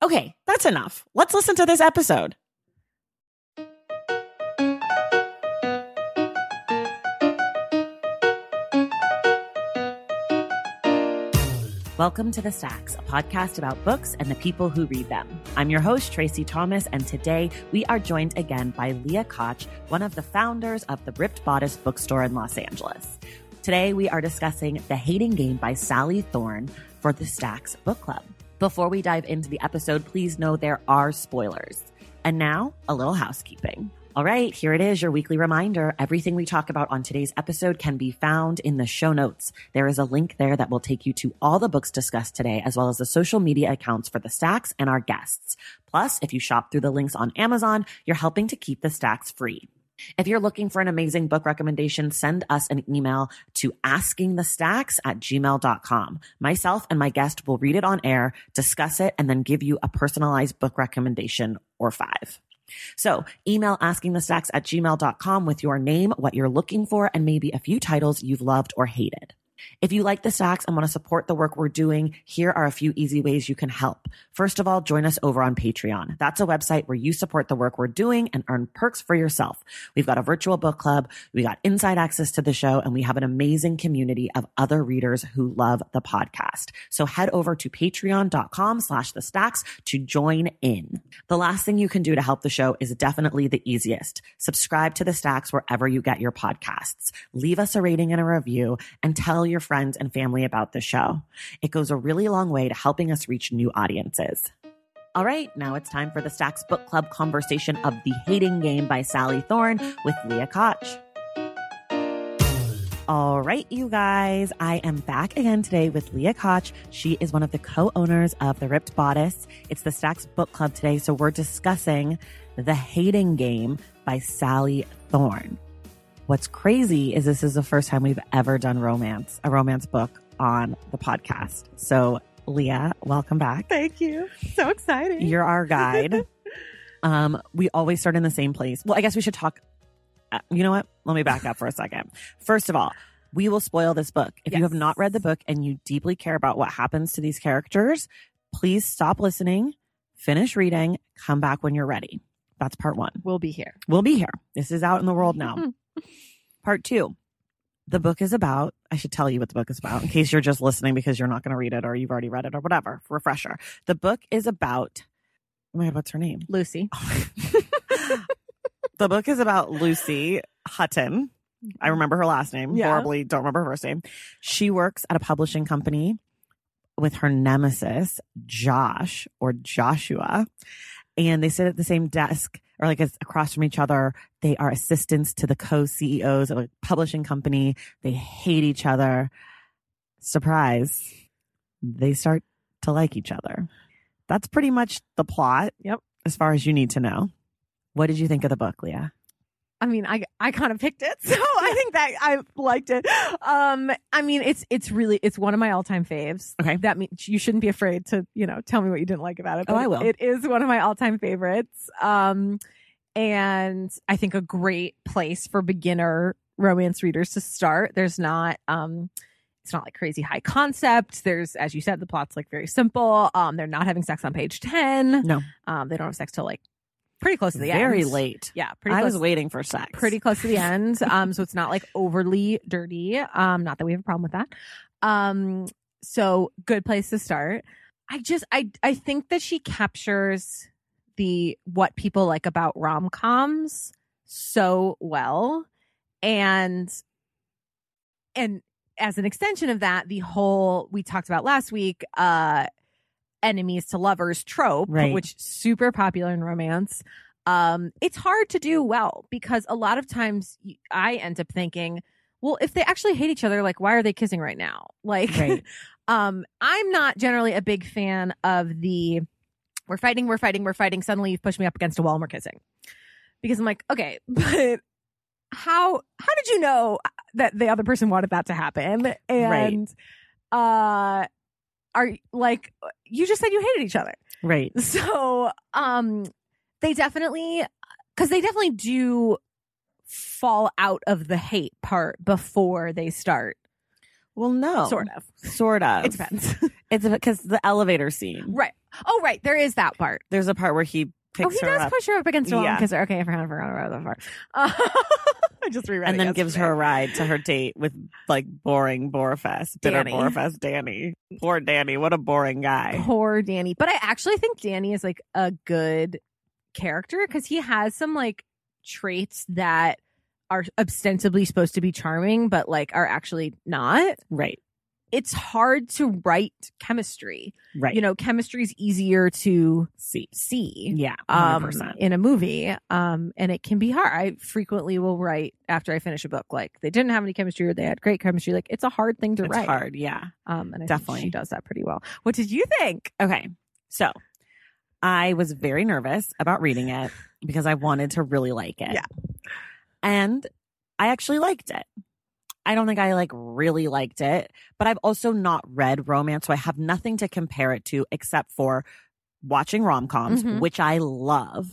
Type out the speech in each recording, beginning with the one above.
Okay, that's enough. Let's listen to this episode. Welcome to The Stacks, a podcast about books and the people who read them. I'm your host, Tracy Thomas, and today we are joined again by Leah Koch, one of the founders of the Ripped Bodice bookstore in Los Angeles. Today we are discussing The Hating Game by Sally Thorne for the Stacks Book Club. Before we dive into the episode, please know there are spoilers. And now, a little housekeeping. All right, here it is, your weekly reminder. Everything we talk about on today's episode can be found in the show notes. There is a link there that will take you to all the books discussed today, as well as the social media accounts for the stacks and our guests. Plus, if you shop through the links on Amazon, you're helping to keep the stacks free. If you're looking for an amazing book recommendation, send us an email to askingthestacks at gmail.com. Myself and my guest will read it on air, discuss it, and then give you a personalized book recommendation or five. So email askingthestacks at gmail.com with your name, what you're looking for, and maybe a few titles you've loved or hated. If you like the stacks and want to support the work we're doing, here are a few easy ways you can help. First of all, join us over on Patreon. That's a website where you support the work we're doing and earn perks for yourself. We've got a virtual book club, we got inside access to the show, and we have an amazing community of other readers who love the podcast. So head over to patreon.com slash the stacks to join in. The last thing you can do to help the show is definitely the easiest. Subscribe to the stacks wherever you get your podcasts. Leave us a rating and a review and tell your friends and family about the show. It goes a really long way to helping us reach new audiences. All right, now it's time for the Stacks Book Club conversation of The Hating Game by Sally Thorne with Leah Koch. All right, you guys, I am back again today with Leah Koch. She is one of the co owners of The Ripped Bodice. It's the Stacks Book Club today, so we're discussing The Hating Game by Sally Thorne. What's crazy is this is the first time we've ever done romance, a romance book on the podcast. So, Leah, welcome back. Thank you. So exciting. You're our guide. um, we always start in the same place. Well, I guess we should talk. Uh, you know what? Let me back up for a second. First of all, we will spoil this book. If you have not read the book and you deeply care about what happens to these characters, please stop listening, finish reading, come back when you're ready. That's part one. We'll be here. We'll be here. This is out in the world now. Part two. The book is about, I should tell you what the book is about in case you're just listening because you're not going to read it or you've already read it or whatever. Refresher. The book is about, oh my God, what's her name? Lucy. the book is about Lucy Hutton. I mm-hmm. remember her last name. Yeah. Horribly don't remember her first name. She works at a publishing company with her nemesis, Josh or Joshua. And they sit at the same desk or like it's across from each other. They are assistants to the co CEOs of a publishing company. They hate each other. Surprise. They start to like each other. That's pretty much the plot. Yep. As far as you need to know. What did you think of the book, Leah? I mean, I I kind of picked it, so I think that I liked it. Um, I mean, it's it's really it's one of my all time faves. Okay. That means you shouldn't be afraid to you know tell me what you didn't like about it. Oh, I will. It is one of my all time favorites. Um, and I think a great place for beginner romance readers to start. There's not um. It's not like crazy high concept. There's, as you said, the plot's like very simple. Um, they're not having sex on page ten. No. Um, they don't have sex till like pretty close to the end. Very late. Yeah, pretty I close. was waiting for sex. pretty close to the end. Um, so it's not like overly dirty. Um, not that we have a problem with that. Um, so good place to start. I just I I think that she captures the what people like about rom coms so well. And and as an extension of that, the whole we talked about last week, uh enemies to lovers trope, Right. which super popular in romance. Um, it's hard to do well because a lot of times I end up thinking, well, if they actually hate each other, like why are they kissing right now? Like, Right. um, I'm not generally a big fan of the we're fighting, we're fighting, we're fighting. Suddenly you've pushed me up against a wall and we're kissing. Because I'm like, okay, but how how did you know that the other person wanted that to happen? And uh are like you just said you hated each other. Right. So, um, they definitely, because they definitely do fall out of the hate part before they start. Well, no. Sort of. Sort of. It depends. It's because the elevator scene. right. Oh, right. There is that part. There's a part where he picks oh, he does up push her up against a wall Yeah. because okay, I forgot, I forgot about that part. Uh, I just reread and then gives her a ride to her date with like boring Borafest, bitter Danny. Borafest Danny. Poor Danny. What a boring guy. Poor Danny. But I actually think Danny is like a good character because he has some like traits that are ostensibly supposed to be charming, but like are actually not. Right. It's hard to write chemistry. Right. You know, chemistry is easier to see. see Yeah. um 100%. in a movie um and it can be hard i frequently will write after i finish a book like they didn't have any chemistry or they had great chemistry like it's a hard thing to it's write hard. Yeah. um and I Definitely. she does that pretty well what did you think Okay. So I was very nervous about reading it because I wanted to really like it. Yeah. And I actually liked it. I don't think I like really liked it, but I've also not read romance, so I have nothing to compare it to except for watching rom-coms, Mhm. which I love.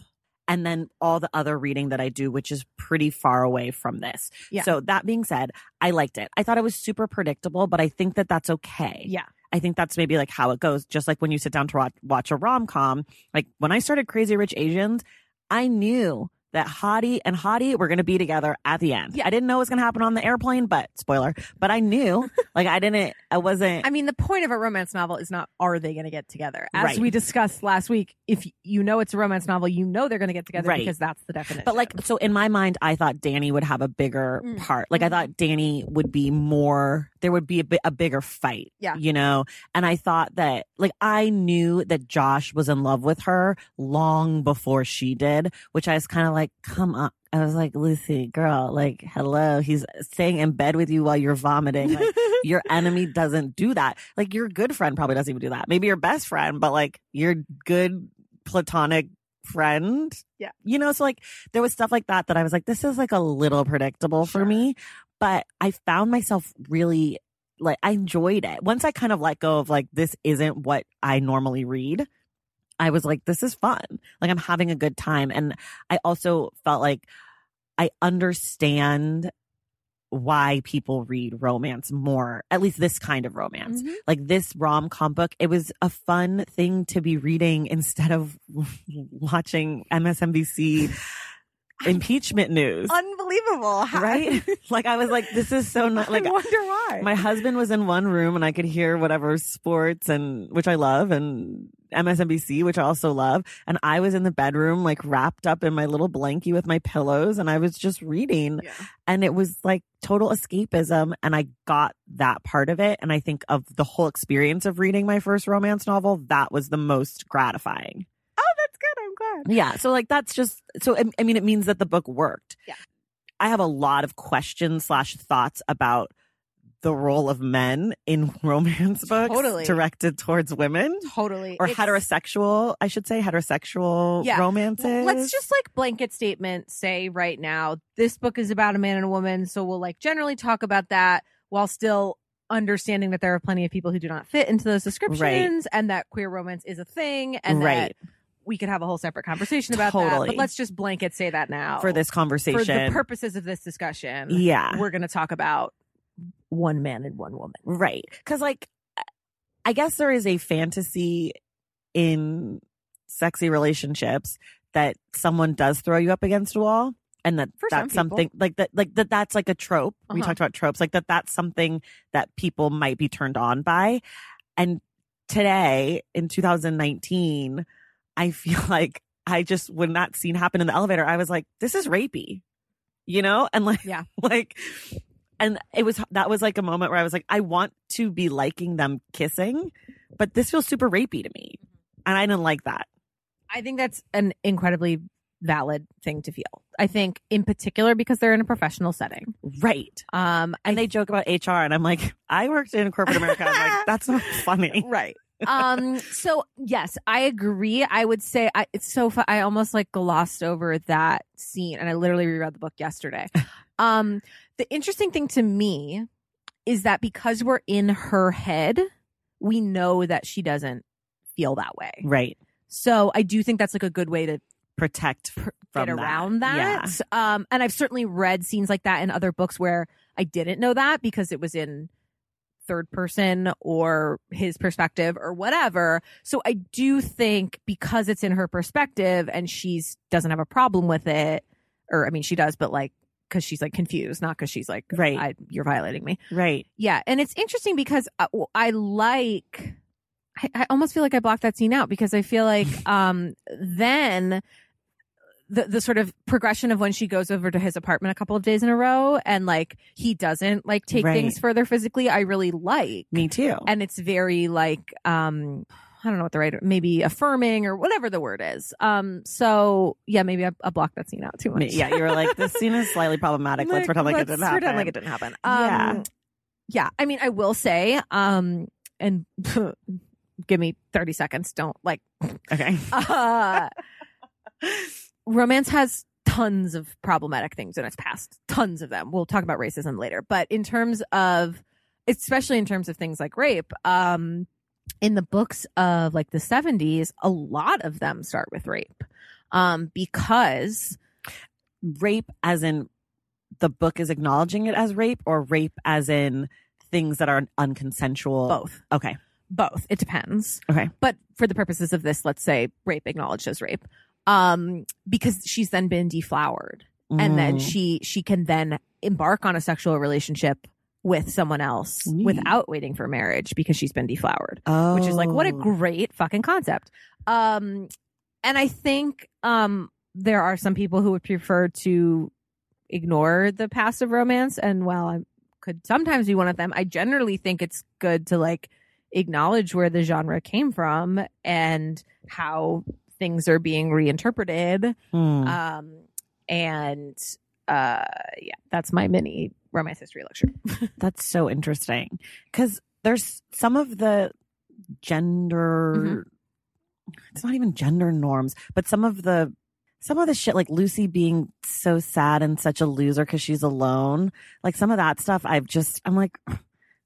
And then all the other reading that I do, which is pretty far away from this. Yeah. So that being said, I liked it. I thought it was super predictable, but I think that that's okay. yeah I think that's maybe like how it goes. Just like when you sit down to watch, watch a rom com, like when I started Crazy Rich Asians, I knew that Hottie and Hottie were going to be together at the end. Yeah. I didn't know it was going to happen on the airplane, but spoiler, but I knew, like I didn't, I wasn't, i mean the point of a romance novel is not are they going to get together as Right. we discussed last week if you know it's a romance novel you know they're going to get together Right. because that's the definition but like, so in my mind, I thought Danny would have a bigger Mm. part. Like I Mhm. thought Danny would be more, there would be a, bi- a bigger fight. Yeah. You know? And I thought that, like, I knew that Josh was in love with her long before she did, which I was kind of like, come on. I was like, Lucy, girl, like, hello. He's staying in bed with you while you're vomiting. Like, your enemy doesn't do that. Like, your good friend probably doesn't even do that. Maybe your best friend, but like, your good platonic friend. Yeah. You know, so like, there was stuff like that that I was like, this is like a little predictable for me. But I found myself really like, I enjoyed it. Once I kind of let go of like, this isn't what I normally read. I was like, this is fun. Like, I'm having a good time. And I also felt like I understand why people read romance more, at least this kind of romance. Mhm. Like this rom com book, it was a fun thing to be reading instead of watching MSNBC impeachment news. unbelievable How- Right? Like I was like, this is so not like i wonder why my husband was in one room and I could hear whatever sports and which I love and MSNBC, which I also love. And I was in the bedroom, like wrapped up in my little blankie with my pillows and I was just reading yeah. and it was like total escapism. And I got that part of it. And I think of the whole experience of reading my first romance novel, that was the most gratifying. oh that's good i'm glad Yeah. So like that's just so I- I mean it means that the book worked. Yeah. I have a lot of questions slash thoughts about the role of men in romance books Totally. directed towards women totally or It's- heterosexual, I should say heterosexual Yeah. romances. Well, let's just like blanket statement say right now this book is about a man and a woman so we'll like generally talk about that while still understanding that there are plenty of people who do not fit into those descriptions and that queer romance is a thing and Right. that we could have a whole separate conversation about that but let's just blanket say that now for this conversation. for the purposes of this discussion yeah. we're going to talk about one man and one woman Right. Cause like, I guess there is a fantasy in sexy relationships that someone does throw you up against a wall and that For that's people. something like that like that that's like a trope we Uh-huh. talked about tropes like that that's something that people might be turned on by and today in 2019 i feel like i just when that scene happened in the elevator i was like this is rapey you know and like Yeah. like and it was that was like a moment where i was like i want to be liking them kissing but this feels super rapey to me. And i didn't like that. I think that's an incredibly valid thing to feel. I think in particular because they're in a professional setting. right. Um, and they joke about hr and i'm like i worked in corporate america. I'm like that's not funny. Right. um so yes i agree. I would say i it's so fu- i almost like glossed over that scene and i literally reread the book yesterday um the interesting thing to me is that because we're in her head we know that she doesn't feel that way right so i do think that's like a good way to protect pr- from get around that. Yeah. Um, and I've certainly read scenes like that in other books where I didn't know that because it was in third person or his perspective or whatever. So I do think because it's in her perspective and she's doesn't have a problem with it, or I mean she does, but like because she's like confused, not because she's like Right. I, you're violating me. right Yeah, and it's interesting because I, I like. I, I almost feel like I blocked that scene out because I feel like um then the the sort of progression of when she goes over to his apartment a couple of days in a row and like he doesn't like take Right. things further physically, I really like. me too And it's very like um I don't know what the right maybe affirming or whatever the word is. Um so yeah, maybe I, I blocked that scene out too much. Yeah you were like this scene is slightly problematic let's pretend like it let's didn't happen pretend like it didn't happen. Yeah. Um, yeah. I mean, I will say, um, and give me 30 seconds. Don't like, okay uh, romance has tons of problematic things in its past, tons of them. We'll talk about racism later, but in terms of, especially in terms of things like rape, um, in the books of like the 70s, a lot of them start with rape. Um, because rape as in the book is acknowledging it as rape or rape as in things that are unconsensual both, okay both, it depends. okay but for the purposes of this, let's say rape acknowledged as rape, um, because she's then been deflowered, and then Mm. she she can then embark on a sexual relationship with someone else without waiting for marriage because she's been deflowered, oh which is like what a great fucking concept. Um, and I think um there are some people who would prefer to ignore the passive romance, and while I could sometimes be one of them, I generally think it's good to like acknowledge where the genre came from and how things are being reinterpreted. Hmm. Um, and uh, yeah, that's my mini romance history lecture. That's so interesting because there's some of the gender. Mm-hmm. It's not even gender norms, but some of the some of the shit like Lucy being so sad and such a loser because she's alone. Like some of that stuff, I've just I'm like,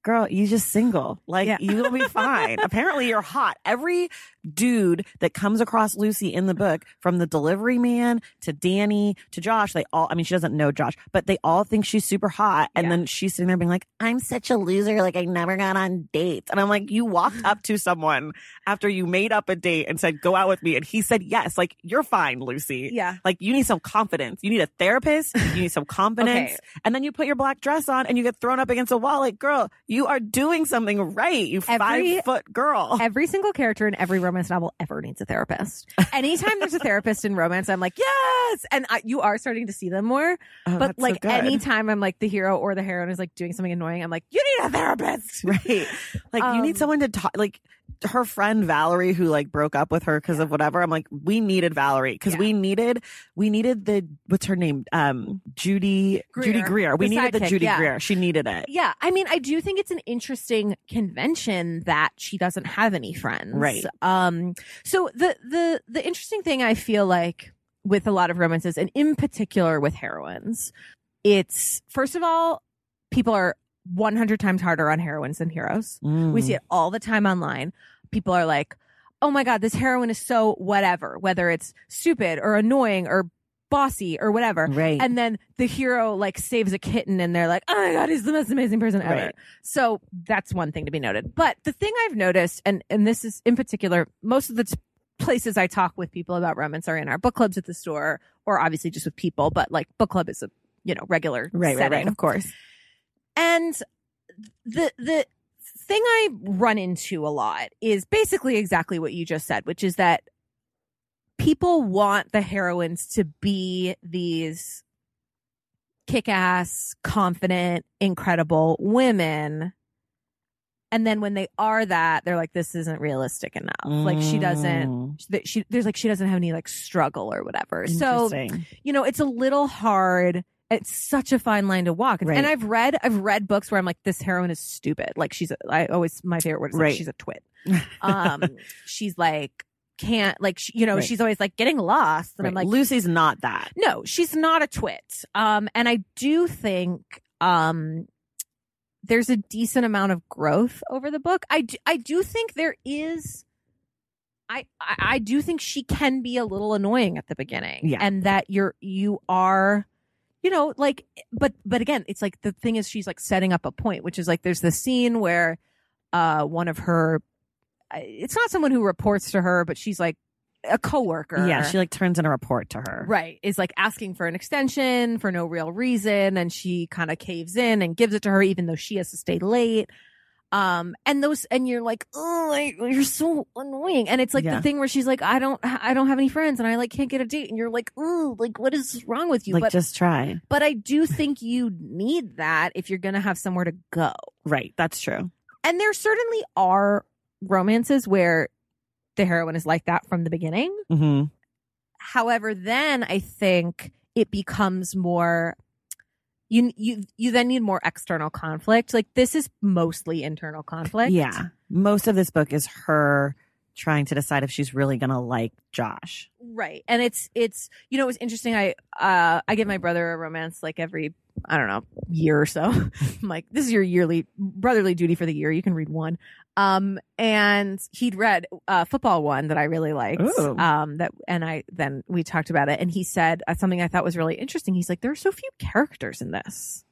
girl, you just single. Like Yeah. you'll be fine. Apparently, you're hot. Every dude that comes across Lucy in the book, from the delivery man to Danny to Josh, they all. I mean, she doesn't know Josh, but they all think she's super hot. And Yeah. then she's sitting there being like, "I'm such a loser. Like I never got on dates." And I'm like, "You walked up to someone after you made up a date and said, "Go out with me," and he said yes. Like you're fine, Lucy. Yeah. Like you need some confidence. You need a therapist. You need some confidence. Okay. And then you put your black dress on and you get thrown up against a wall. Like, girl, you are doing something right. You Every- five foot girl. Every single character in every romance novel ever needs a therapist. Anytime there's a therapist in romance, I'm like, yes. And I, you are starting to see them more. Oh, but that's so like anytime I'm like the hero or the heroine is like doing something annoying, I'm like, you need a therapist. right. Like you need Um, someone to talk. Like her friend Valerie, who like broke up with her because of whatever. I'm like, we needed Valerie because Yeah. we needed we needed the what's her name? Um, Judy Judy Greer. Greer. We The needed the Judy yeah. Greer. She needed it. Yeah, I mean, I do think it's an interesting convention that she doesn't have any friends. Right. Um. So the the the interesting thing I feel like with a lot of romances, and in particular with heroines, it's first of all, people are 100 times harder on heroines than heroes. We Mm. see it all the time online. People are like, "Oh my god, this heroine is so whatever," whether it's stupid or annoying or bossy or whatever. Right. And then the hero like saves a kitten and they're like, oh my God, he's the most amazing person ever. Right. So that's one thing to be noted. But the thing I've noticed, and, and this is in particular, most of the t- places I talk with people about romance are in our book clubs at the store, or obviously just with people. But like book club is a you know regular Right, right, right. Of course. And the the thing I run into a lot is basically exactly what you just said, which is that people want the heroines to be these kick-ass, confident, incredible women. And then when they are that, they're like, this isn't realistic enough. Like she doesn't, Mm, that she, there's like, she doesn't have any like struggle or whatever. So you know, it's a little hard. It's such a fine line to walk. Right. And I've read, I've read books where I'm like, this heroine is stupid. Like she's, a, I always, my favorite word is like, Right. she's a twit. Um, she's like, can't, like, she, you know, Right. she's always like getting lost. And I'm like, Lucy's not that. no, she's not a twit. Um, and I do think, um, there's a decent amount of growth over the book. I do, I do think there is. I, I I do think she can be a little annoying at the beginning, Yeah. and that you're you are, you know, like, but but again, it's like the thing is she's like setting up a point, which is like there's the scene where, uh, one of her, it's not someone who reports to her, but she's like a coworker, Yeah, she like turns in a report to her. Right. Is like asking for an extension for no real reason. And she kind of caves in and gives it to her, even though she has to stay late. Um, and those, and you're like, oh, like, you're so annoying. And it's like Yeah. the thing where she's like, I don't, I don't have any friends and I like can't get a date. And you're like, oh, like, what is wrong with you? Like but, just try. but I do think you need that if you're going to have somewhere to go. Right. That's true. And there certainly are romances where the heroine is like that from the beginning. hmm However, then I think it becomes more you you you then need more external conflict. Like this is mostly internal conflict. Yeah. Most of this book is her trying to decide if she's really gonna like Josh. Right. And it's it's you know it was interesting I uh I give my brother a romance like every I don't know year or so. I'm like this is your yearly brotherly duty for the year. You can read one. Um and he'd read uh football one that I really liked. Ooh. Um that and I then we talked about it and he said uh, something I thought was really interesting. He's like there are so few characters in this.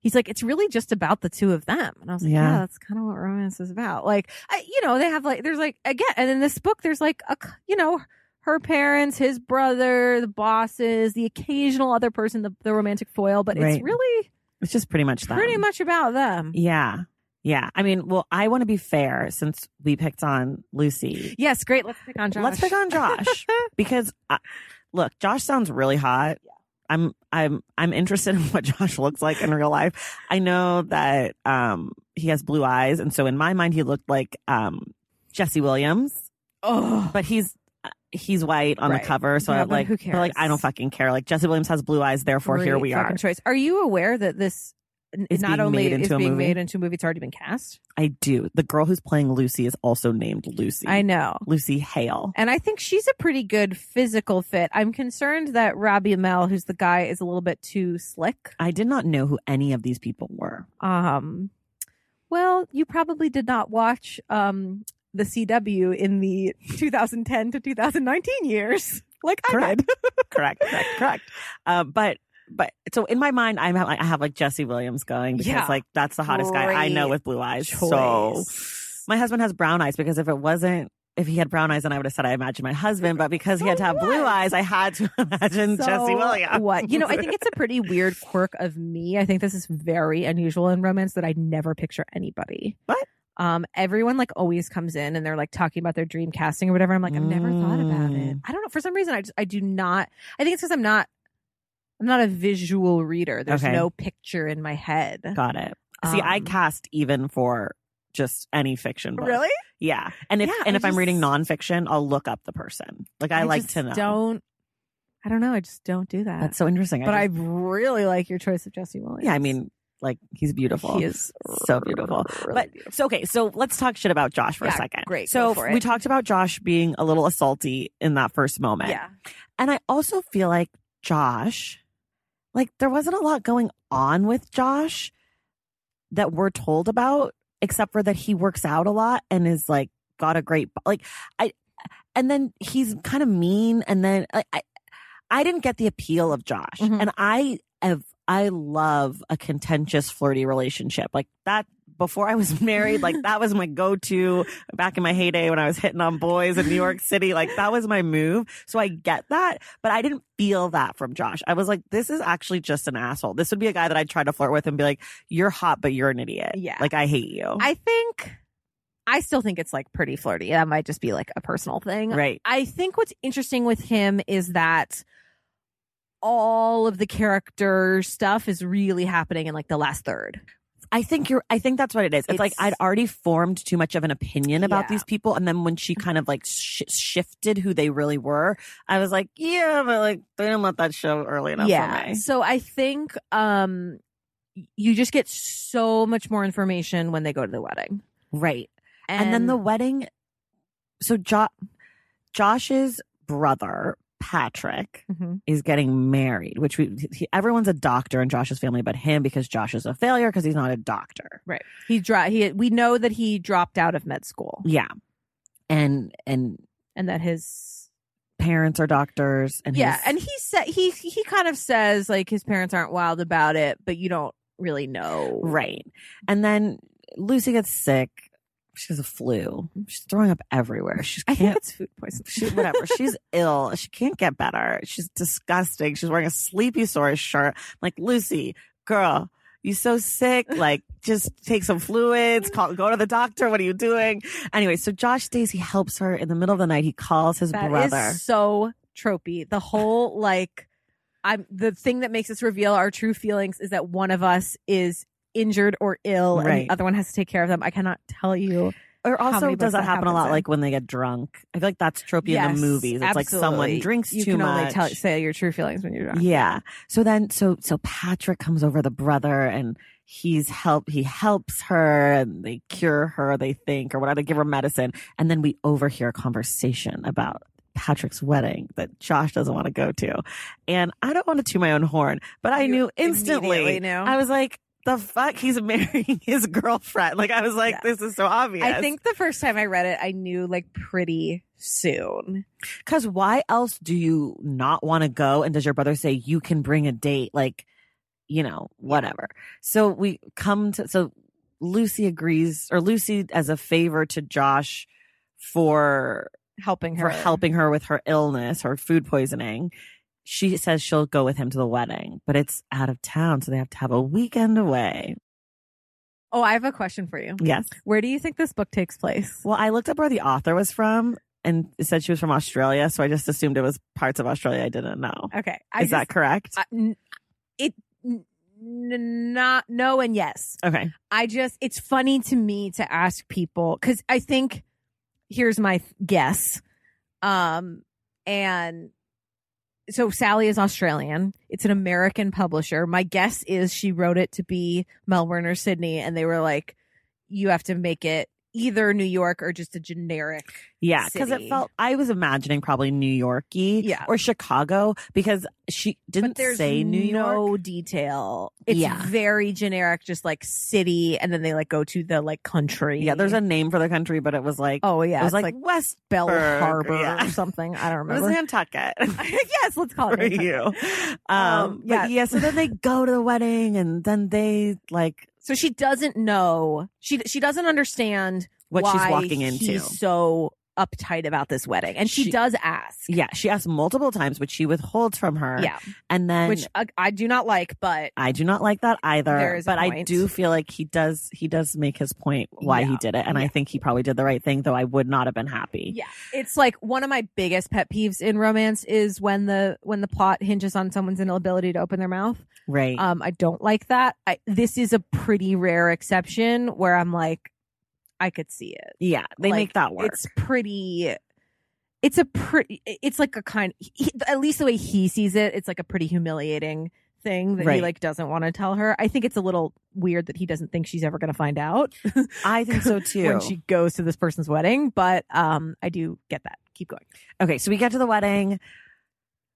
He's like it's really just about the two of them. And I was like Yeah. yeah, that's kind of what romance is about. Like I, you know, they have like there's like again and in this book there's like a you know her parents, his brother, the bosses, the occasional other person, the, the romantic foil, but Right. it's really It's just pretty much that. pretty much about them. Yeah. Yeah. I mean, well, I want to be fair since we picked on Lucy. Yes, great. Let's pick on Josh. Let's pick on Josh because uh, look, Josh sounds really hot. Yeah. I'm I'm I'm interested in what Josh looks like in real life. I know that um he has blue eyes and so in my mind he looked like um Jesse Williams, oh, but he's uh, he's white on Right. the cover so Yeah, I like who but like I don't fucking care. Like Jesse Williams has blue eyes therefore here we are. Choice. Are you aware that this Is not only made is being movie? made into a movie, it's already been cast? I do. The girl who's playing Lucy is also named Lucy. I know. Lucy Hale. And I think she's a pretty good physical fit. I'm concerned that Robbie Amell, who's the guy, is a little bit too slick. I did not know who any of these people were. Um, well, you probably did not watch um the CW in the 2010 to 2019 years, like I Correct. did. correct, correct, correct. Uh, but but so in my mind, I'm like I have like Jesse Williams going because Yeah. like that's the hottest guy I know with blue eyes. So my husband has brown eyes because if it wasn't. If he had brown eyes, then I would have said I imagine my husband. But because he had to have blue eyes, I had to imagine So Jesse Williams. What? You know, I think it's a pretty weird quirk of me. I think this is very unusual in romance that I never picture anybody. What? Um, everyone like always comes in and they're like talking about their dream casting or whatever. I'm like, I've never thought about it. Mm. I don't know. For some reason, I just I do not. I think it's because I'm not. I'm not a visual reader. There's Okay. no picture in my head. Got it. See, I Um, cast even for just any fiction book. Really? Yeah. And if Yeah, and I if I'm reading just- nonfiction, I'll look up the person. Like I, like just to know. Don't. I don't know. I just don't do that. That's so interesting. but I, just- really like your choice of Jesse Williams. yeah, I mean, like he's beautiful. he is so beautiful. really But beautiful. so okay, so let's talk shit about Josh for Yeah, a second. great, So go for we it. talked about Josh being a little assaulty in that first moment. yeah. And I also feel like Josh, like there wasn't a lot going on with Josh that we're told about, except for that he works out a lot and is like got a great like I and then he's kind of mean and then I I, I didn't get the appeal of Josh. Mhm. And I have I love a contentious flirty relationship. Like that before I was married, like that was my go-to back in my heyday when I was hitting on boys in New York City. Like that was my move. So I get that, but I didn't feel that from Josh. I was like, this is actually just an asshole. This would be a guy that I'd try to flirt with and be like, you're hot, but you're an idiot. Yeah. Like I hate you. I think I still think it's like pretty flirty. That might just be like a personal thing. right. I think what's interesting with him is that all of the character stuff is really happening in like the last third. I think you're, I think that's what it is. It's, like I'd already formed too much of an opinion about Yeah. these people. And then when she kind of like sh- shifted who they really were, I was like, yeah, but like they didn't let that show early enough for me. So I think um you just get so much more information when they go to the wedding. Right. And, then the wedding. So jo- Josh's brother, Patrick, Mhm. is getting married, which we, he, everyone's a doctor in Josh's family, but him because Josh is a failure because he's not a doctor. right. He dro- he we know that he dropped out of med school Yeah. And, and and that his parents are doctors and yeah, his- and he said he he kind of says like his parents aren't wild about it, but you don't really know. Right. And then Lucy gets sick. She has a flu. She's throwing up everywhere. She I think can't. it's food poisoning. She, whatever. She's ill. She can't get better. She's disgusting. She's wearing a sleepy sore shirt. I'm like Lucy, girl, you so sick. Like, just take some fluids. Call, go to the doctor. What are you doing? Anyway, so Josh. He helps her in the middle of the night. He calls his That is brother. so tropey. The whole like I'm the thing that makes us reveal our true feelings is that one of us is injured or ill and the other one has to take care of them. I cannot tell you. Or also, does that happen a lot? in? Like when they get drunk. I feel like that's tropey in the movies. It's like someone absolutely. drinks you too can much. only tell say your true feelings when you're drunk. Yeah. So then, so so Patrick comes over the brother, and he's help. He helps her, and they cure her. They think, or whatever. They give her medicine, and then we overhear a conversation about Patrick's wedding that Josh doesn't want to go to, and I don't want to toot my own horn, but I You knew instantly. knew. I was like. The fuck, he's marrying his girlfriend. Like I was like, Yeah. this is so obvious. I think the first time I read it, I knew like pretty soon. Because why else do you not want to go? And does your brother say you can bring a date? Like, you know, whatever. So we come to, so Lucy agrees, or Lucy as a favor to Josh for, Helping her. for helping her with her illness, her food poisoning. She says she'll go with him to the wedding, but it's out of town. So they have to have a weekend away. Oh, I have a question for you. Yes. Where do you think this book takes place? Well, I looked up where the author was from and it said she was from Australia. So I just assumed it was parts of Australia I didn't know. Okay. I Is that correct? I- it n- not no and yes. okay. I just it's funny to me to ask people because I think here's my guess, um, and so Sally is Australian. It's an American publisher. My guess is she wrote it to be Melbourne or Sydney, and they were like, "You have to make it either New York or just a generic." Yeah, because it felt I was imagining probably New Yorky, Yeah. or Chicago because she didn't but there's say New York. no detail. It's Yeah. very generic, just like city, and then they like go to the like country. Yeah, there's a name for the country, but it was like oh yeah, it was like, like West Bell Harbor yeah. or something. I don't remember. It was. Nantucket yes, let's call for it you. Um, Um, yeah, yeah. yeah. So then they go to the wedding, and then they like So she doesn't know. She she doesn't understand what she's walking into. So uptight about this wedding, and she, She- does ask. yeah, she asks multiple times, which she withholds from her. Yeah, and then which I, I do not like, but I do not like that either. There is a but I do feel like he does he does make his point why he did it, and I think he probably did the right thing. Though I would not have been happy. yeah, it's like one of my biggest pet peeves in romance is when the when the plot hinges on someone's inability to open their mouth. Right. Um, I don't like that. I, this is a pretty rare exception where I'm like, I could see it. yeah, they like, make that work. It's pretty. It's a pretty. It's like a kind. He, at least the way he sees it, it's like a pretty humiliating thing that he like doesn't want to tell her. I think it's a little weird that he doesn't think she's ever going to find out I think so too. when she goes to this person's wedding. But um, I do get that. Keep going. okay, so we get to the wedding.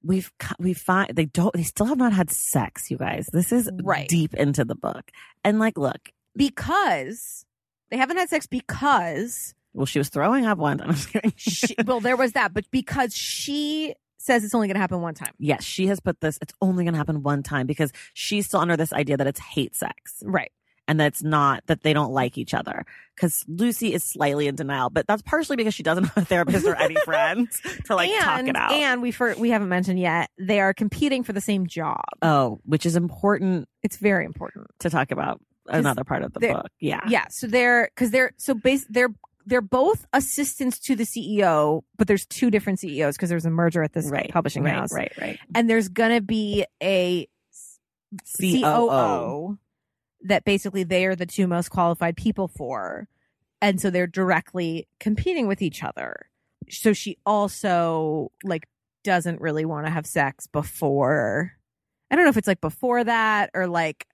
We've we find they don't they still have not had sex, you guys. This is Right. deep into the book. And like, look, Because they haven't had sex because well, she was throwing up one time. I'm just kidding. she, well, there was that, but because she says it's only going to happen one time. yes, she has put this. It's only going to happen one time because she's still under this idea that it's hate sex. Right. and that's not that they don't like each other. Because Lucy is slightly in denial, but that's partially because she doesn't have a therapist or any friends to like and, talk it out. And we for we haven't mentioned yet they are competing for the same job. oh, which is important It's very important. to talk about another part of the book. Yeah. Yeah. So they're because they're so base they're they're both assistants to the CEO, but there's two different CEOs because there's a merger at this Right. publishing right, house, Right. Right. and there's gonna be a COO that basically they are the two most qualified people for. And so they're directly competing with each other. So she also like doesn't really want to have sex before I don't know if it's like before that or like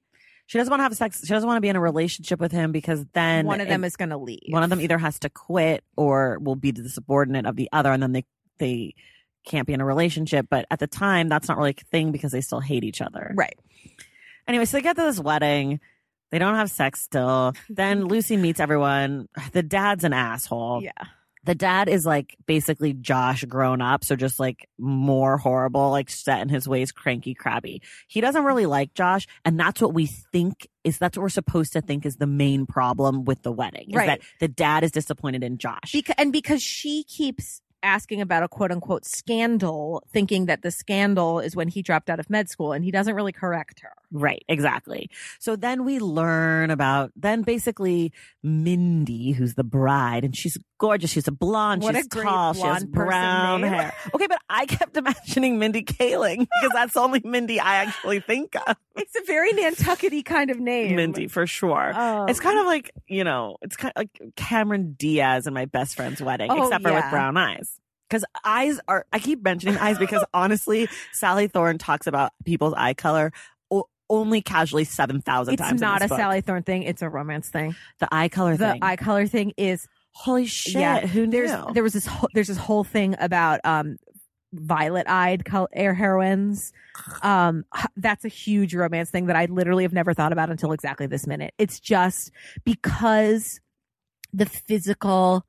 She doesn't want to have sex. She doesn't want to be in a relationship with him because then one of them is going to leave. one of them either has to quit or will be the subordinate of the other, and then they they can't be in a relationship. But at the time, that's not really a thing because they still hate each other. Right. Anyway, so they get to this wedding. They don't have sex still. Then Lucy meets everyone. The dad's an asshole. Yeah. The dad is like basically Josh grown up, so just like more horrible, like set in his ways, cranky, crabby. He doesn't really like Josh, and that's what we think is that's what we're supposed to think is the main problem with the wedding. Is Right. that the dad is disappointed in Josh. Because, and because she keeps asking about a quote unquote scandal, thinking that the scandal is when he dropped out of med school and he doesn't really correct her. Right, exactly. So then we learn about then basically Mindy, who's the bride, and she's gorgeous. She's a blonde. What she's a tall. She has brown hair. Okay, but I kept imagining Mindy Kaling because that's the only Mindy I actually think of. It's a very Nantucket kind of name. Mindy for sure. Oh. It's kind of like you know, it's kind of like Cameron Diaz and my best friend's wedding, Oh, except for with brown eyes. Because eyes are, I keep mentioning eyes because honestly, Sally Thorne talks about people's eye color only casually seven thousand It's times. in not a book. Sally Thorne thing. It's a romance thing. The eye color The thing. The eye color thing is Holy shit! Yeah, who knew? there's there was this whole, there's this whole thing about um violet eyed air heroines. Um, that's a huge romance thing that I literally have never thought about until exactly this minute. It's just because the physical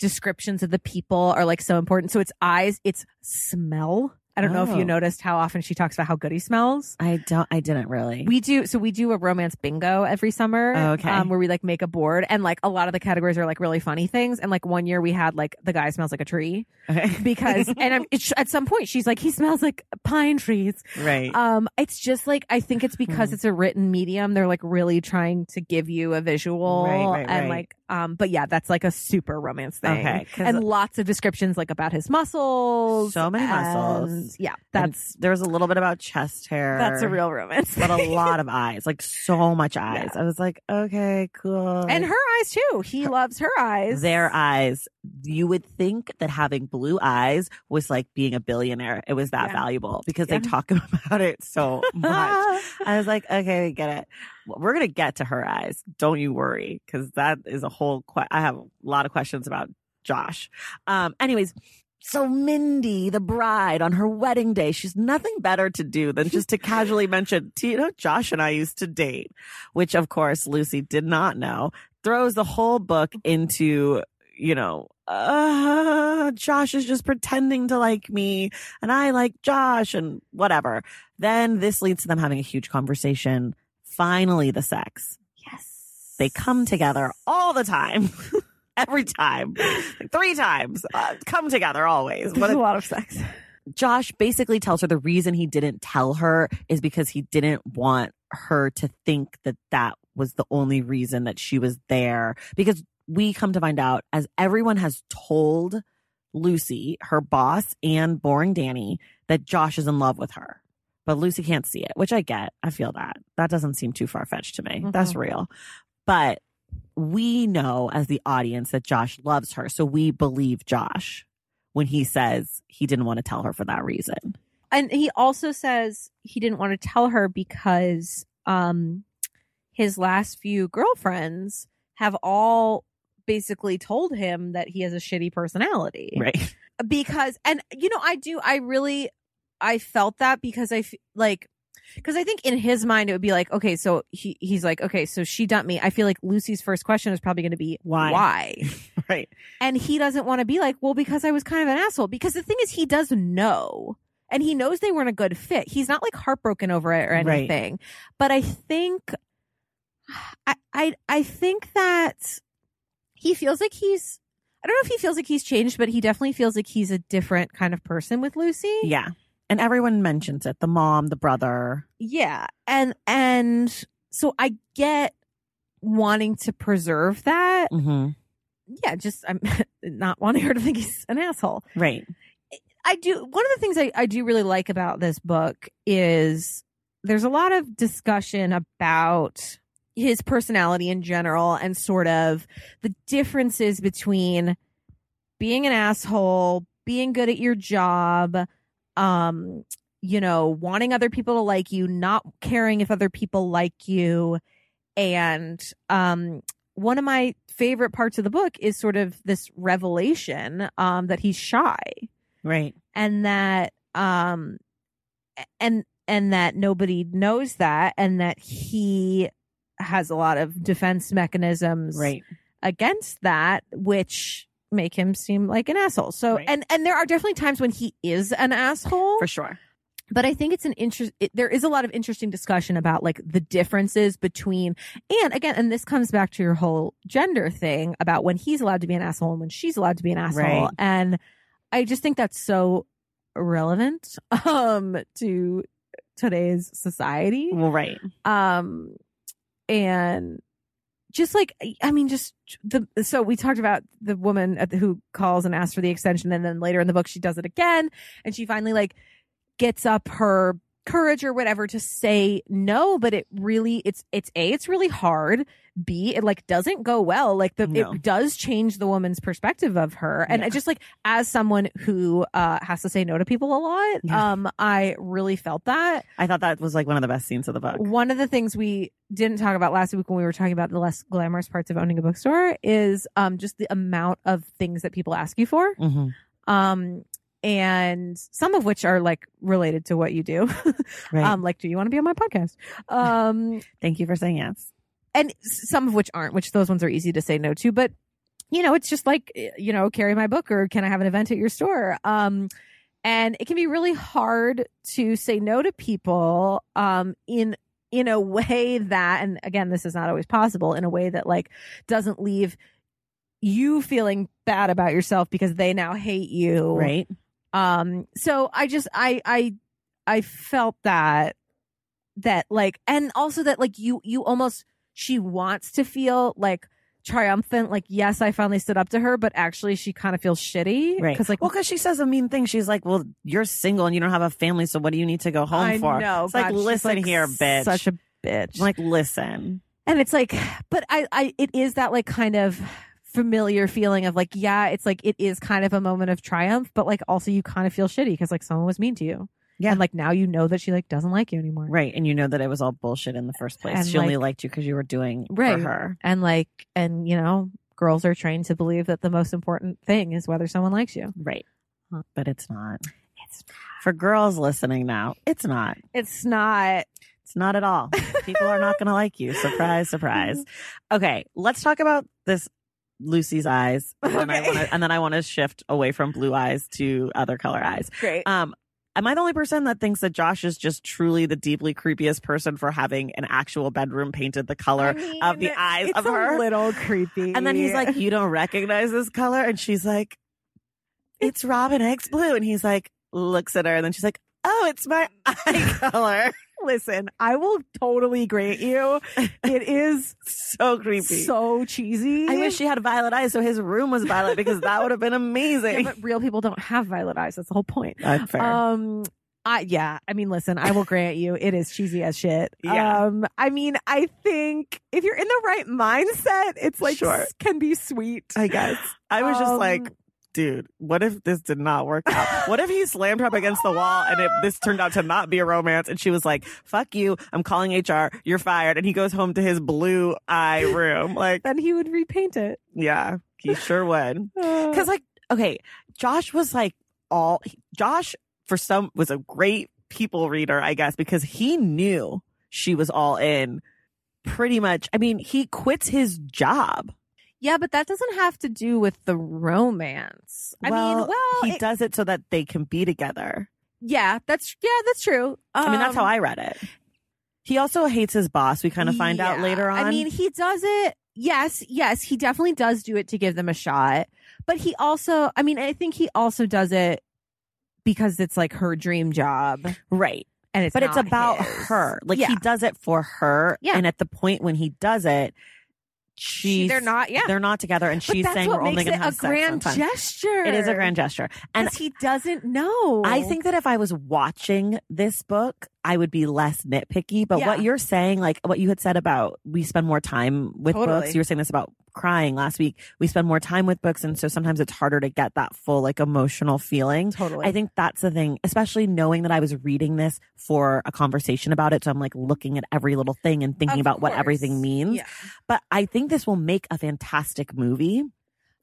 descriptions of the people are like so important. So it's eyes, it's smell. I don't know if Oh. you noticed how often she talks about how good he smells. I don't. I didn't really. We do so we do a romance bingo every summer. Oh, okay. Um, where we like make a board and like a lot of the categories are like really funny things. And like one year we had like the guy smells like a tree okay. because and I'm, it's, at some point she's like he smells like pine trees. right. Um, it's just like I think it's because Hmm. it's a written medium. They're like really trying to give you a visual Right, right, and right. like um, but yeah, that's like a super romance thing. Okay, and lots of descriptions like about his muscles. So many and- Yeah, And that's there was a little bit about chest hair. that's a real romance. but a lot of eyes, like so much eyes. Yeah. I was like, okay, cool. and her eyes too. He loves her eyes. their eyes. You would think that having blue eyes was like being a billionaire. It was that Yeah. valuable because Yeah. they talk about it so much. I was like, okay, we get it. We're gonna get to her eyes. Don't you worry, because that is a whole. Que- I have a lot of questions about Josh. Um. Anyways. So Mindy, the bride, on her wedding day, she's nothing better to do than just to casually mention, "Do you know, Josh and I used to date, which of course Lucy did not know. Throws the whole book into, you know, uh, Josh is just pretending to like me and I like Josh and whatever. Then this leads to them having a huge conversation. Finally, the sex. yes, They come together all the time. Every time, like three times, uh, come together always. What a- a lot of sex. Josh basically tells her the reason he didn't tell her is because he didn't want her to think that that was the only reason that she was there. Because we come to find out, as everyone has told Lucy, her boss, and Boring Danny, that Josh is in love with her. But Lucy can't see it, which I get. I feel that. That doesn't seem too far fetched to me. Mhm. That's real. But we know as the audience that Josh loves her. So we believe Josh when he says he didn't want to tell her for that reason. and he also says he didn't want to tell her because um his last few girlfriends have all basically told him that he has a shitty personality Right. because and you know i do i really i felt that because i f- like because i think in his mind it would be like okay so he he's like okay so she dumped me i feel like lucy's first question is probably going to be Why? why Right. and he doesn't want to be like, well, because I was kind of an asshole. Because the thing is, he does know. And he knows they weren't a good fit. He's not like heartbroken over it or Right. anything. But I think, I, I I think that he feels like he's I don't know if he feels like he's changed, but he definitely feels like he's a different kind of person with Lucy. Yeah. And everyone mentions it. The mom, the brother. Yeah. And and so I get wanting to preserve that. Mm-hmm. Yeah, just I'm not wanting her to think he's an asshole. Right. I do one of the things I, I do really like about this book is there's a lot of discussion about his personality in general and sort of the differences between being an asshole, being good at your job, um, you know, wanting other people to like you, not caring if other people like you. And um one of my favorite parts of the book is sort of this revelation um that he's shy Right. and that um and and that nobody knows that and that he has a lot of defense mechanisms Right. against that which make him seem like an asshole so Right. and and there are definitely times when he is an asshole For sure. but I think it's an interest. It, there is a lot of interesting discussion about like the differences between, and again, and this comes back to your whole gender thing about when he's allowed to be an asshole and when she's allowed to be an asshole. Right. And I just think that's so relevant um to today's society. Well, right. Um, and just like I mean, just the so we talked about the woman the, who calls and asks for the extension, and then later in the book she does it again, and she finally like gets up her courage or whatever to say no but it really it's it's a it's really hard b it like doesn't go well like the No. it does change the woman's perspective of her and Yeah. I just like as someone who uh has to say no to people a lot Yeah. um i really felt that I thought that was like one of the best scenes of the book. one of the things we didn't talk about last week when we were talking about the less glamorous parts of owning a bookstore is um just the amount of things that people ask you for Mm-hmm. um and some of which are like related to what you do Right. um like do you want to be on my podcast um Thank you for saying yes. and some of which aren't which those ones are easy to say no to but you know it's just like eh, you know carry my book or can i have an event at your store um and it can be really hard to say no to people um in in a way that and again this is not always possible in a way that like doesn't leave you feeling bad about yourself because they now hate you Right. Um so i just i i i felt that that like and also that like you you almost she wants to feel like triumphant like yes i finally stood up to her but actually she kind of feels shitty Right. because like well, because she says a mean thing. She's like, "Well, you're single and you don't have a family, so what do you need to go home i for?" know It's like, God, she's, listen like, here, bitch. such a bitch like, listen. and it's like but i i it is that like kind of familiar feeling of like yeah it's like it is kind of a moment of triumph but like also you kind of feel shitty because like someone was mean to you Yeah. and like now you know that she like doesn't like you anymore Right. And you know that it was all bullshit in the first place. And, she only liked you because you were doing Right. for her. and like and you know girls are trained to believe that the most important thing is whether someone likes you Right. But it's not. it's For girls listening now, it's not. it's not It's not at all. People are not going to like you. Surprise, surprise. Okay, let's talk about this Lucy's eyes, and, I Okay. wanna, and then I want to shift away from blue eyes to other color eyes. great Um, am I the only person that thinks that Josh is just truly the deeply creepiest person for having an actual bedroom painted the color of the eyes it's of a her? little creepy And then he's like, "You don't recognize this color?" And she's like, "It's Robin Egg's blue." And he's like, looks at her, and then she's like, "Oh, it's my eye color." Listen i will totally grant you it is so creepy. so cheesy I wish she had violet eyes, so his room was violet because that would have been yeah, amazing. but real people don't have violet eyes that's the whole point Uh, fair. Um, I yeah, I mean, listen, I will grant you, it is cheesy as shit. Yeah. Um, I mean, I think if you're in the right mindset, it's like Sure. can be sweet. I guess I was just Um, like, dude, what if this did not work out? What if he slammed her up against the wall and it, this turned out to not be a romance? And she was like, "Fuck you! I'm calling HR. You're fired." And he goes home to his blue eye room. Like, then he would repaint it. yeah, he sure would. Uh, Because like, okay, Josh was like all Josh for some was a great people reader, I guess, because he knew she was all in. Pretty much. I mean, he quits his job. Yeah, but that doesn't have to do with the romance. I mean, Well, well, he it- does it so that they can be together. yeah, that's yeah, that's true. I mean, that's how Um, I read it. He also hates his boss. We kind of find out later on. I mean, he does it. Yes, yes, he definitely does do it to give them a shot. But he also, I mean, I think he also does it because it's like her dream job, right. and it's But it's about his. her. Like yeah. he does it for her. Yeah. And at the point when he does it, she's they're not. Yeah, they're not together, and But she's saying we're only going to have a sex grand one time. gesture. It is a grand gesture, and he doesn't know. I think that if I was watching this book, I would be less nitpicky. But Yeah. what you're saying, like what you had said about we spend more time with Totally. books, you were saying this about crying last week. We spend more time with books. And so sometimes it's harder to get that full, like emotional feeling. totally. I think that's the thing, especially knowing that I was reading this for a conversation about it. So I'm like looking at every little thing and thinking Of about what everything means. Yeah. But I think this will make a fantastic movie.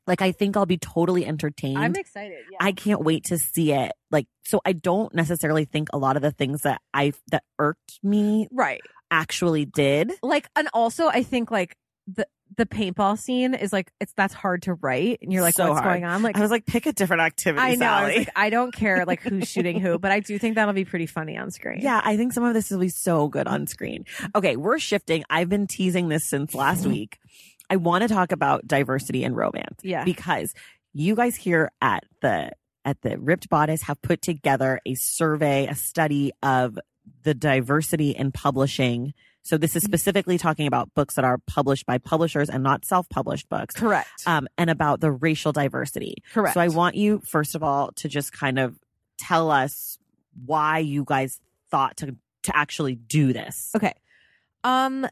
Like, I think I'll be totally entertained. I'm excited. Yeah. I can't wait to see it. Like, so I don't necessarily think a lot of the things that I that irked me right. actually did. Like, and also, I think like the the paintball scene is like it's that's hard to write, and you're like, So what's hard. going on? Like, I was like, pick a different activity. I know. I like, I don't care like who's shooting who, but I do think that'll be pretty funny on screen. yeah, I think some of this will be so good on screen. Okay, we're shifting. I've been teasing this since last week. I want to talk about diversity and romance Yeah. because you guys here at the at the Ripped Bodice have put together a survey, a study of the diversity in publishing. So this is Mm-hmm. specifically talking about books that are published by publishers and not self-published books. Correct. Um, and about the racial diversity. Correct. So I want you, first of all, to just kind of tell us why you guys thought to to actually do this. okay. Um.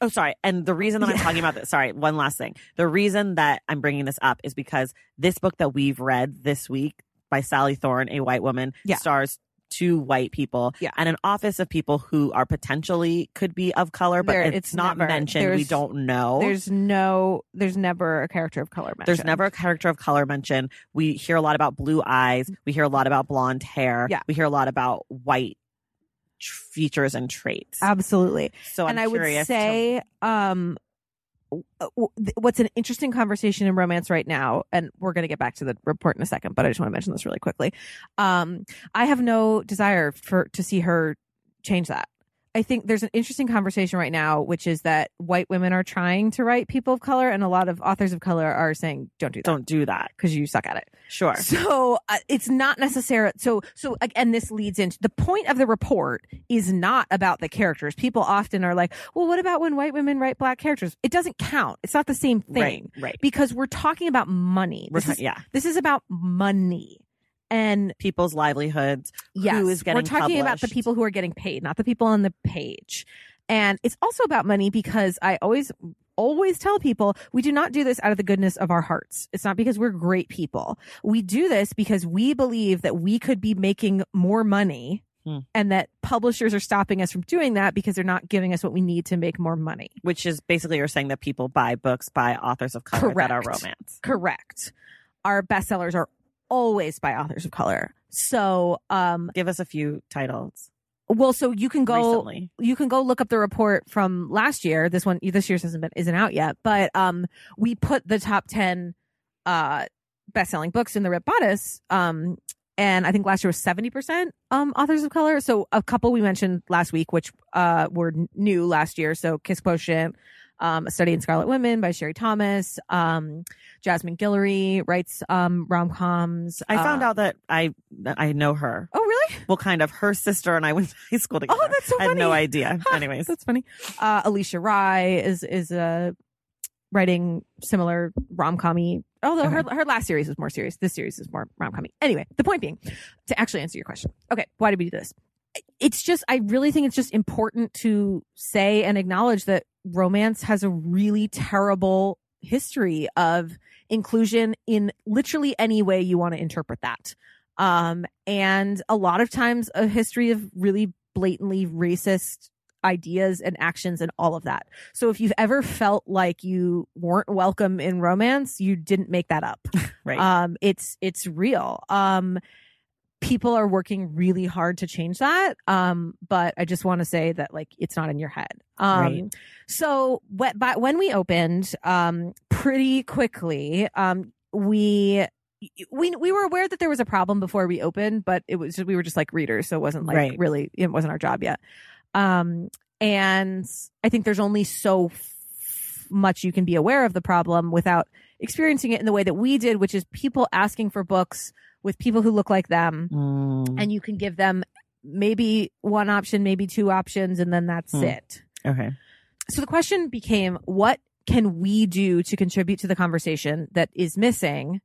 Oh, sorry. And the reason that I'm Yeah. talking about this, sorry, one last thing. The reason that I'm bringing this up is because this book that we've read this week by Sally Thorne, a white woman, Yeah. stars two white people Yeah. and an office of people who are potentially could be of color, but There- it's, it's not never- mentioned. We don't know. There's no. There's never a character of color mentioned. There's never a character of color mentioned. We hear a lot about blue eyes. We hear a lot about blonde hair. Yeah. We hear a lot about white features and traits. absolutely. so I'm and I would curious to- say, um, w- w- th- what's an interesting conversation in romance right now, and we're going to get back to the report in a second, but I just want to mention this really quickly. Um, I have no desire for to see her change that. I think there's an interesting conversation right now, which is that white women are trying to write people of color, and a lot of authors of color are saying, "Don't do that don't do that. because you suck at it." Sure. So uh, it's not necessary. So so again, this leads into the point of the report is not about the characters. People often are like, "Well, what about when white women write black characters?" It doesn't count. It's not the same thing Right. Right. because we're talking about money. This ta- is, yeah. this is about money. And People's livelihoods. yes, Who is getting we're talking about the people who are getting paid, not the people on the page. And it's also about money because I always always tell people we do not do this out of the goodness of our hearts. It's not because we're great people. We do this because we believe that we could be making more money Hmm. and that publishers are stopping us from doing that because they're not giving us what we need to make more money. Which is basically you're saying that people buy books by authors of color that are Correct. romance. Correct. Our bestsellers are always by authors of color. So, um Give us a few titles well so you can go recently. you can go look up the report from last year. This one, this year's hasn't been isn't out yet, but um, we put the top ten uh best selling books in the Ripped Bodice. Um, and I think last year was seventy percent um authors of color. So a couple we mentioned last week, which uh were new last year. So Kiss Quotient. Um, a study in Scarlet Women by Sherry Thomas. Um, Jasmine Guillory writes um, rom coms. I found out that I I know her. Oh, really? Well, kind of. Her sister and I went to high school together. Oh, that's so funny. I had no idea. Anyways, That's funny. Uh, Alisha Rai is is uh, writing similar rom commy. Although her her last series was more serious. This series is more rom commy. Anyway, the point being, to actually answer your question. Okay, why did we do this? It's just I really think it's just important to say and acknowledge that romance has a really terrible history of inclusion in literally any way you want to interpret that. Um, and a lot of times a history of really blatantly racist ideas and actions and all of that. So if you've ever felt like you weren't welcome in romance, you didn't make that up. right. Um, it's it's real. Um, people are working really hard to change that. Um, but I just want to say that like it's not in your head. Um, Right. so what, when we opened, um, pretty quickly, um, we. We we were aware that there was a problem before we opened, but it was we were just like readers, so it wasn't like Right. really it wasn't our job yet. Um, and I think there's only so f- much you can be aware of the problem without experiencing it in the way that we did, which is people asking for books with people who look like them. Mm, And you can give them maybe one option, maybe two options, and then that's Hmm. it. okay. So the question became, what can we do to contribute to the conversation that is missing?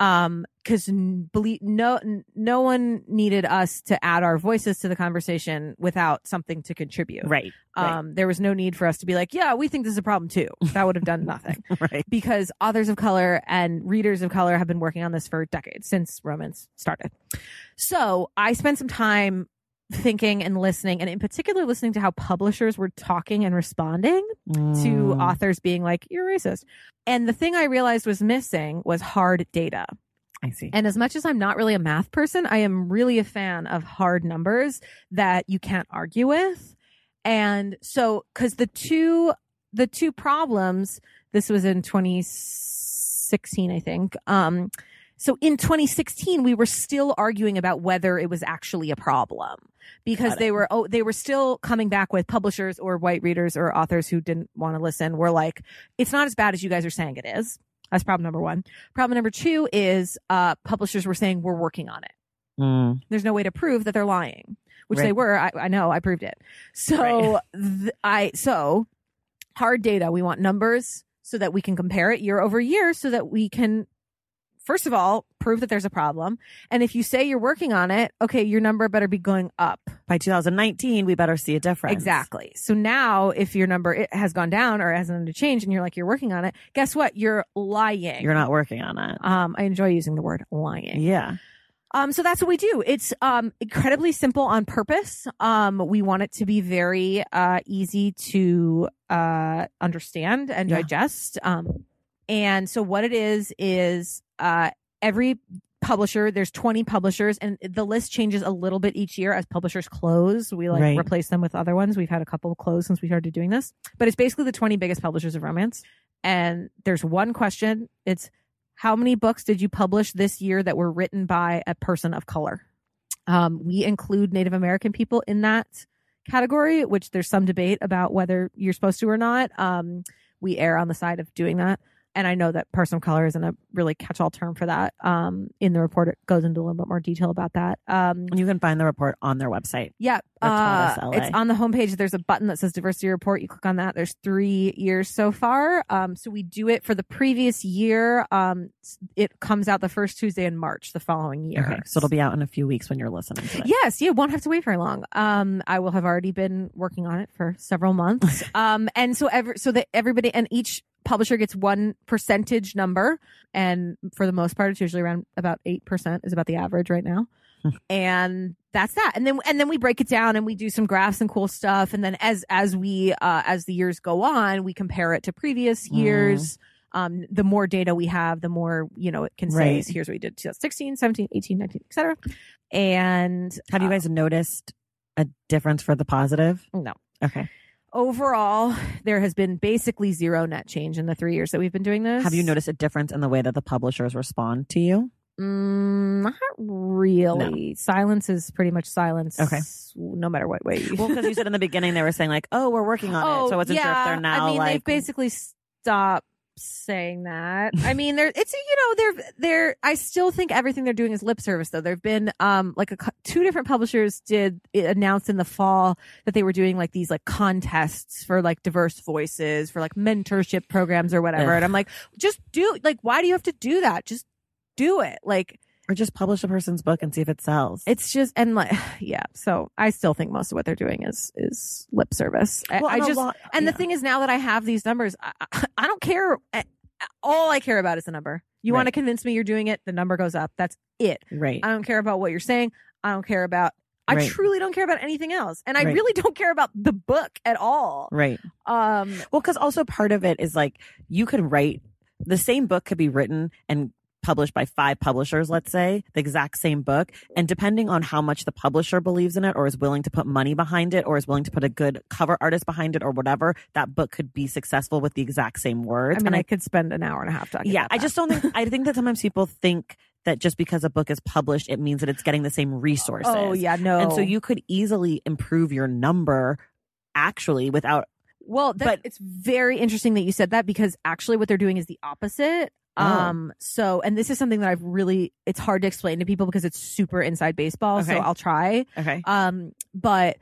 Um, cause believe, no, no one needed us to add our voices to the conversation without something to contribute. Right. right. Um, there was no need for us to be like, yeah, we think this is a problem too. That would have done nothing right. because authors of color and readers of color have been working on this for decades since romance started. So I spent some time thinking and listening, and in particular, listening to how publishers were talking and responding to Mm, authors being like, you're racist. And the thing I realized was missing was hard data. I see. And as much as I'm not really a math person, I am really a fan of hard numbers that you can't argue with. And so, cause the two, the two problems, this was in 2016, I think. Um, so in 2016, we were still arguing about whether it was actually a problem because they were, oh, they were still coming back with publishers or white readers or authors who didn't want to listen. Were like, it's not as bad as you guys are saying it is. That's problem number one. Problem number two is uh, publishers were saying we're working on it. Mm, There's no way to prove that they're lying, which they were. I, I know. I proved it. So th- I so hard data. We want numbers so that we can compare it year over year, so that we can first of all prove that there's a problem. And if you say you're working on it, okay, your number better be going up. by 2019, we better see a difference. Exactly. So now, if your number has gone down or hasn't to change, and you're like you're working on it, guess what? You're lying. You're not working on it. Um, I enjoy using the word lying. Yeah. Um, so that's what we do. It's um incredibly simple on purpose. Um, we want it to be very uh easy to uh understand and Yeah. digest. Um, and so what it is is uh every publisher there's 20 publishers and the list changes a little bit each year as publishers close. We like Right. replace them with other ones. We've had a couple close since we started doing this. But it's basically the 20 biggest publishers of romance. And there's one question. It's how many books did you publish this year that were written by a person of color? Um, we include native american people in that category which there's some debate about whether you're supposed to or not. Um, we err on the side of doing that and I know that person of color isn't a really catch-all term for that. Um, in the report, it goes into a little bit more detail about that. Um, You can find the report on their website. yeah, uh, it's on the homepage. There's a button that says diversity report. You click on that. There's three years so far. Um, so we do it for the previous year. Um, it comes out the first Tuesday in March the following year. Okay. So it'll be out in a few weeks when you're listening to it. Yes, you won't have to wait very long. Um, I will have already been working on it for several months. um, and so every so that everybody and each publisher gets one percentage number, and for the most part, it's usually around about eight percent is about the average right now. and that's that and then and then we break it down and we do some graphs and cool stuff and then as as we uh as the years go on we compare it to previous Mm. years um the more data we have the more you know it can say Right. here's what we did 2016 17 18 19 etc and Have you uh, guys noticed a difference for the positive? no Okay. Overall there has been basically zero net change in the three years that we've been doing this Have you noticed a difference in the way that the publishers respond to you? mm, not really silence is pretty much silence Okay. no matter what way you Well, because you said in the beginning they were saying like, "Oh, we're working on it," so I wasn't sure if they're now Oh, I mean, like. they've basically stopped saying that. I mean, they're it's you know they're they're. I still think everything they're doing is lip service though. There've been um like a, two different publishers did it announced in the fall that they were doing like these like contests for like diverse voices for like mentorship programs or whatever. Ugh. And I'm like, just do like why do you have to do that? Just do it. Like or just publish a person's book and see if it sells. it's just and like yeah. So I still think most of what they're doing is is lip service. I- Well, I and just lot- and yeah. the thing is, now that I have these numbers, I, I, I don't care. All I care about is the number. You want to convince me you're doing it, the number goes up. That's it. right, I don't care about what you're saying. I don't care about. I Right. truly don't care about anything else, and I Right. really don't care about the book at all. right. Um, Well, because also part of it is like you could write the same book could be written and published by five publishers, let's say, the exact same book. And depending on how much the publisher believes in it or is willing to put money behind it or is willing to put a good cover artist behind it or whatever, that book could be successful with the exact same words. I mean, and I could spend an hour and a half talking. yeah, I just don't think, I think that sometimes people think that just because a book is published, it means that it's getting the same resources. Oh yeah, no. And so you could easily improve your number actually without Well, that, But- it's very interesting that you said that because actually what they're doing is the opposite. Oh. Um, so, and this is something that I've really, it's hard to explain to people because it's super inside baseball. So I'll try. okay. Um, but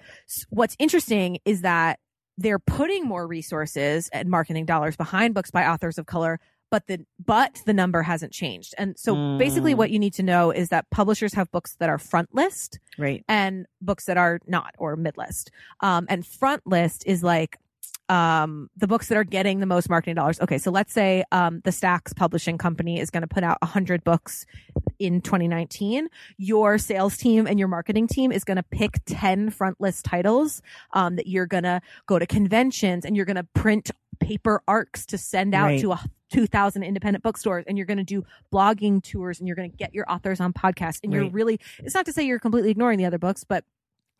what's interesting is that they're putting more resources and marketing dollars behind books by authors of color, but the but the number hasn't changed. And so basically Mm. what you need to know is that publishers have books that are front list Right. and books that are not or mid list. Um, and front list is like um, the books that are getting the most marketing dollars. Okay, so let's say um, the Stacks Publishing Company is going to put out 100 books in 2019. Your sales team and your marketing team is going to pick 10 front list titles um, that you're going to go to conventions and you're going to print paper arcs to send out Right. to a 2000 independent bookstores and you're going to do blogging tours and you're going to get your authors on podcasts and you're really it's not to say you're completely ignoring the other books but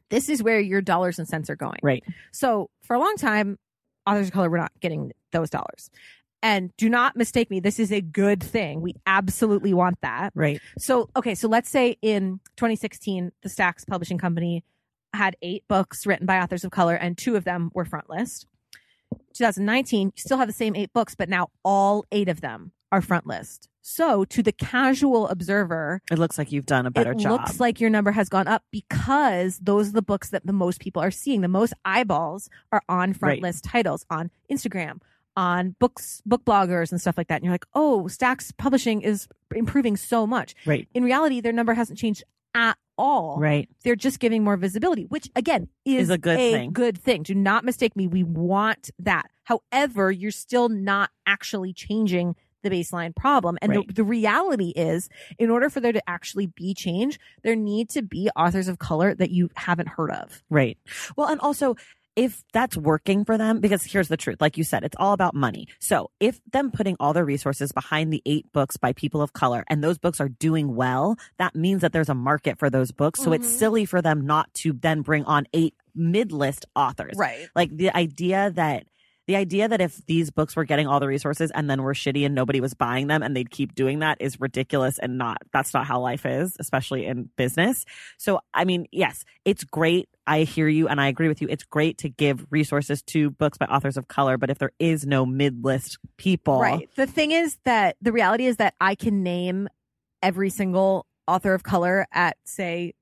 this is where your dollars and cents are going Right. so for a long time authors of color were not getting those dollars. And do not mistake me this is a good thing. We absolutely want that. Right. so okay so let's say in 2016 the stacks publishing company had eight books written by authors of color and two of them were front list 2019 you still have the same eight books but now all eight of them are front list so to the casual observer It looks like you've done a better job. it job. looks like your number has gone up because those are the books that the most people are seeing. The most eyeballs are on front Right. list titles on Instagram, on books, book bloggers and stuff like that. And you're like, oh, Stacks Publishing is improving so much. right. In reality, their number hasn't changed at all. Right. They're just giving more visibility, which again is, Is a good thing. good thing. Do not mistake me. We want that. However, you're still not actually changing the baseline problem. And Right. the, the reality is, in order for there to actually be change, there need to be authors of color that you haven't heard of. Right. Well, and also if that's working for them, because here's the truth, like you said, it's all about money. So if them putting all their resources behind the eight books by people of color and those books are doing well, that means that there's a market for those books. So it's Mhm. silly for them not to then bring on eight mid list authors. Right. Like the idea that the idea that if these books were getting all the resources and then were shitty and nobody was buying them and they'd keep doing that is ridiculous and not that's not how life is, especially in business. So I mean, yes, it's great. I hear you and I agree with you. It's great to give resources to books by authors of color, but if there is no mid-list people, Right. The thing is that the reality is that I can name every single author of color at, say,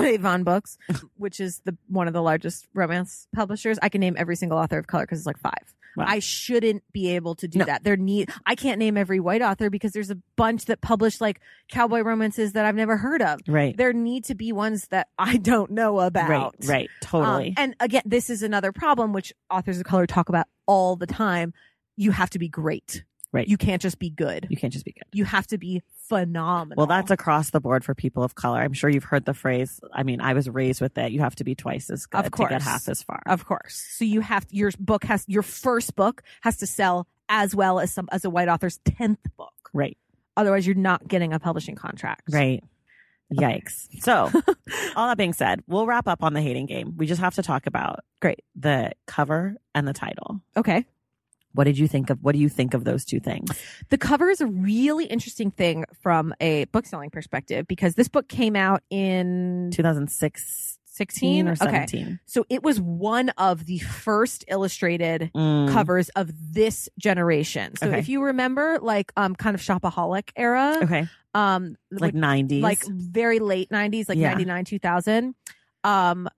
Avon Books, which is the one of the largest romance publishers. I can name every single author of color because it's like five. Wow. I shouldn't be able to do No. that. There need I can't name every white author because there's a bunch that publish like cowboy romances that I've never heard of. right. There need to be ones that I don't know about. Right, right, totally. Um, and again, this is another problem which authors of color talk about all the time. You have to be great. Right. You can't just be good. you can't just be good. You have to be phenomenal. Well, that's across the board for people of color. I'm sure you've heard the phrase. I mean, I was raised with it. You have to be twice as good Of to get half as far. of course. So you have your book has your first book has to sell as well as some as a white author's tenth book. right, Otherwise, you're not getting a publishing contract. right. Yikes. So, all that being said, we'll wrap up on the hating game. We just have to talk about Great. the cover and the title. Okay. What did you think of? What do you think of those two things? The cover is a really interesting thing from a book selling perspective because this book came out in 2016 16 or Okay. 17? So it was one of the first illustrated Mm, covers of this generation. So Okay. if you remember like um kind of shopaholic era, okay, um like 90s. like very late 90s like Yeah. 99 2000 um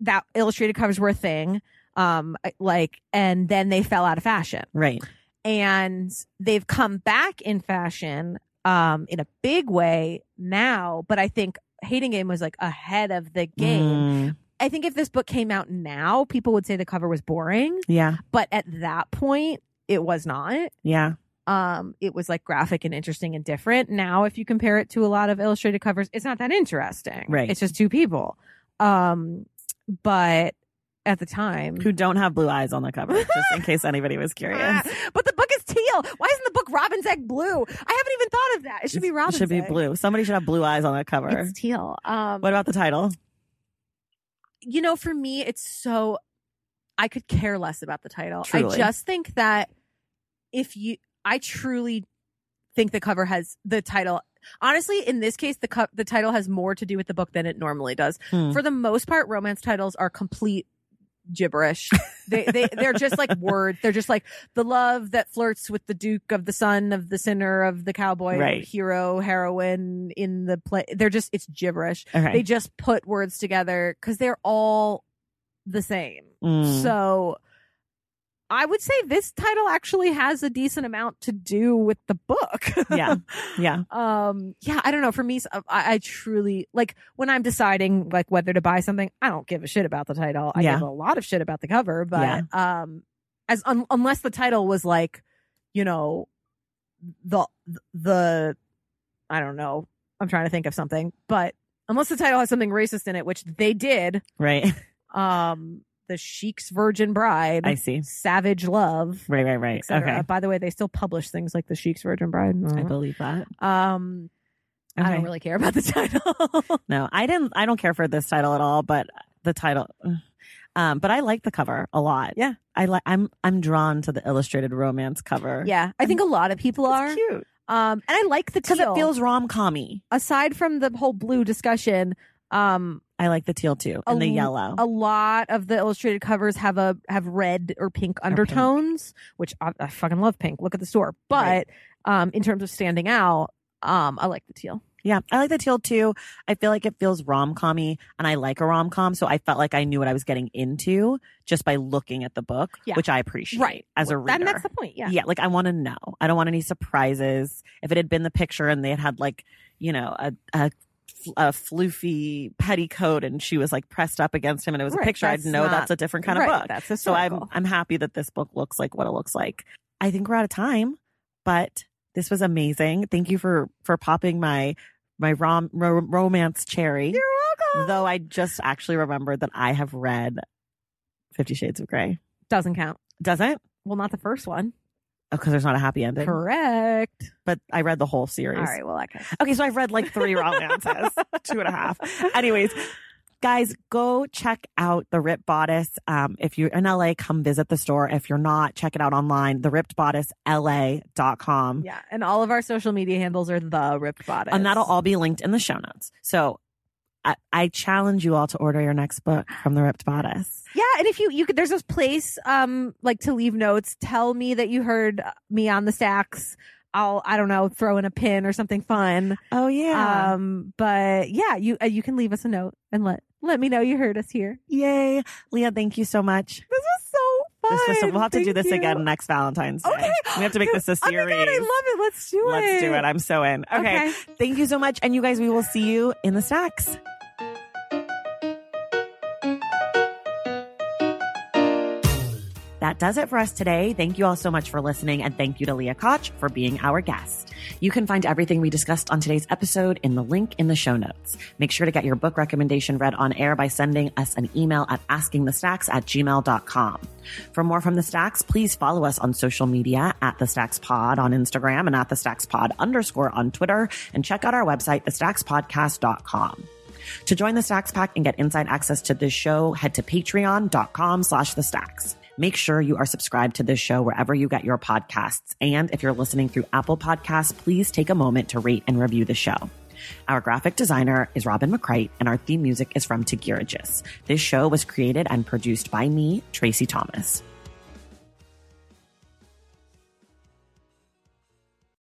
that illustrated covers were a thing um like and then they fell out of fashion. Right. and they've come back in fashion um in a big way now but i think hating game was like ahead of the game. Mm, i think if this book came out now people would say the cover was boring. Yeah, but at that point it was not. Yeah. um it was like graphic and interesting and different. Now if you compare it to a lot of illustrated covers it's not that interesting. Right. it's just two people. Um but at the time Who don't have blue eyes on the cover, just in case anybody was curious. Ah, but the book is teal why isn't the book robin's egg blue i haven't even thought of that it should be It robin's should be egg. blue. Somebody should have blue eyes on that cover. it's teal um What about the title? you know for me it's so i could care less about the title i just think that if you i truly think the cover has the title Honestly, in this case, the cu- the title has more to do with the book than it normally does. Hmm. For the most part, romance titles are complete gibberish. they they they're just like words. They're just like the love that flirts with the duke of the son of the sinner of the cowboy Right. hero heroine in the play. They're just it's gibberish. Okay. They just put words together because they're all the same. Mm. So I would say this title actually has a decent amount to do with the book. Yeah. yeah. um yeah i don't know for me I, I truly like when i'm deciding like whether to buy something i don't give a shit about the title i Yeah. give a lot of shit about the cover but um as un- unless the title was like you know the the i don't know i'm trying to think of something but unless the title has something racist in it which they did Right. um the sheik's virgin bride I see. savage love Right. Right. Right. Okay. by the way they still publish things like the sheik's virgin bride I believe that. um I don't really care about the title. No, I didn't. I don't care for this title at all. But the title, um, but I like the cover a lot. Yeah. I like. I'm I'm drawn to the illustrated romance cover. yeah, I think a lot of people are. cute Um, and I like the because it feels rom commy. aside from the whole blue discussion, um, I like the teal too, A and the yellow. a lot of the illustrated covers have a have red or pink undertones, which I, I fucking love pink. Look at the store, but Right. um, in terms of standing out, um, I like the teal. yeah, I like the teal too. I feel like it feels rom commy, and I like a rom com, so I felt like I knew what I was getting into just by looking at the book, Yeah. which I appreciate right. as a Well, that- reader. that's the point. Yeah. yeah like i want to know i don't want any surprises if it had been the picture and they had had like you know a a, a floofy petticoat and she was like pressed up against him and it was Right, a picture i'd know not- that's a different kind right, of book. That's so i'm i'm happy that this book looks like what it looks like. I think we're out of time but this was amazing. Thank you for for popping my my rom ro- romance cherry. You're welcome. though i just actually remembered that i have read 50 shades of gray Doesn't count. doesn't Well, not the first one. Because there's not a happy ending Correct. but i read the whole series All right. Well, okay. Okay, so I've read like three romances, two and a half. Anyways, guys, go check out the Ripped Bodice. Um, if you're in LA, come visit the store. If you're not, check it out online, the ripped bodice LA.com. Yeah, and all of our social media handles are the ripped bodice, And that'll all be linked in the show notes. So I, I challenge you all to order your next book from the Ripped Bodice. Yeah, and if you you could, there's this place um like to leave notes. Tell me that you heard me on the stacks. I'll I don't know throw in a pin or something fun. Oh yeah. Um, but yeah, you uh, you can leave us a note and let let me know you heard us here. Yay. Leah, thank you so much. This was so. This was we'll have to do this you. again next Valentine's Day. Okay. We have to make this a Oh my series. god, I love it. Let's do it. Let's do it. I'm so in. okay. Thank you so much. And you guys, we will see you in the stacks. That does it for us today. Thank you all so much for listening, and thank you to Leah Koch for being our guest. You can find everything we discussed on today's episode in the link in the show notes. Make sure to get your book recommendation read on air by sending us an email at askingthestacks at gmail.com. For more from the Stacks, please follow us on social media at the Stacks Pod on Instagram and at the Stacks Pod underscore on Twitter, and check out our website, thestackspodcast.com. To join the Stacks Pack and get inside access to this show, head to patreon.com slash the stacks. Make sure you are subscribed to this show wherever you get your podcasts. And if you're listening through Apple Podcasts, please take a moment to rate and review the show. Our graphic designer is Robin McCrite, and our theme music is from Tagirijus. This show was created and produced by me, Tracy Thomas.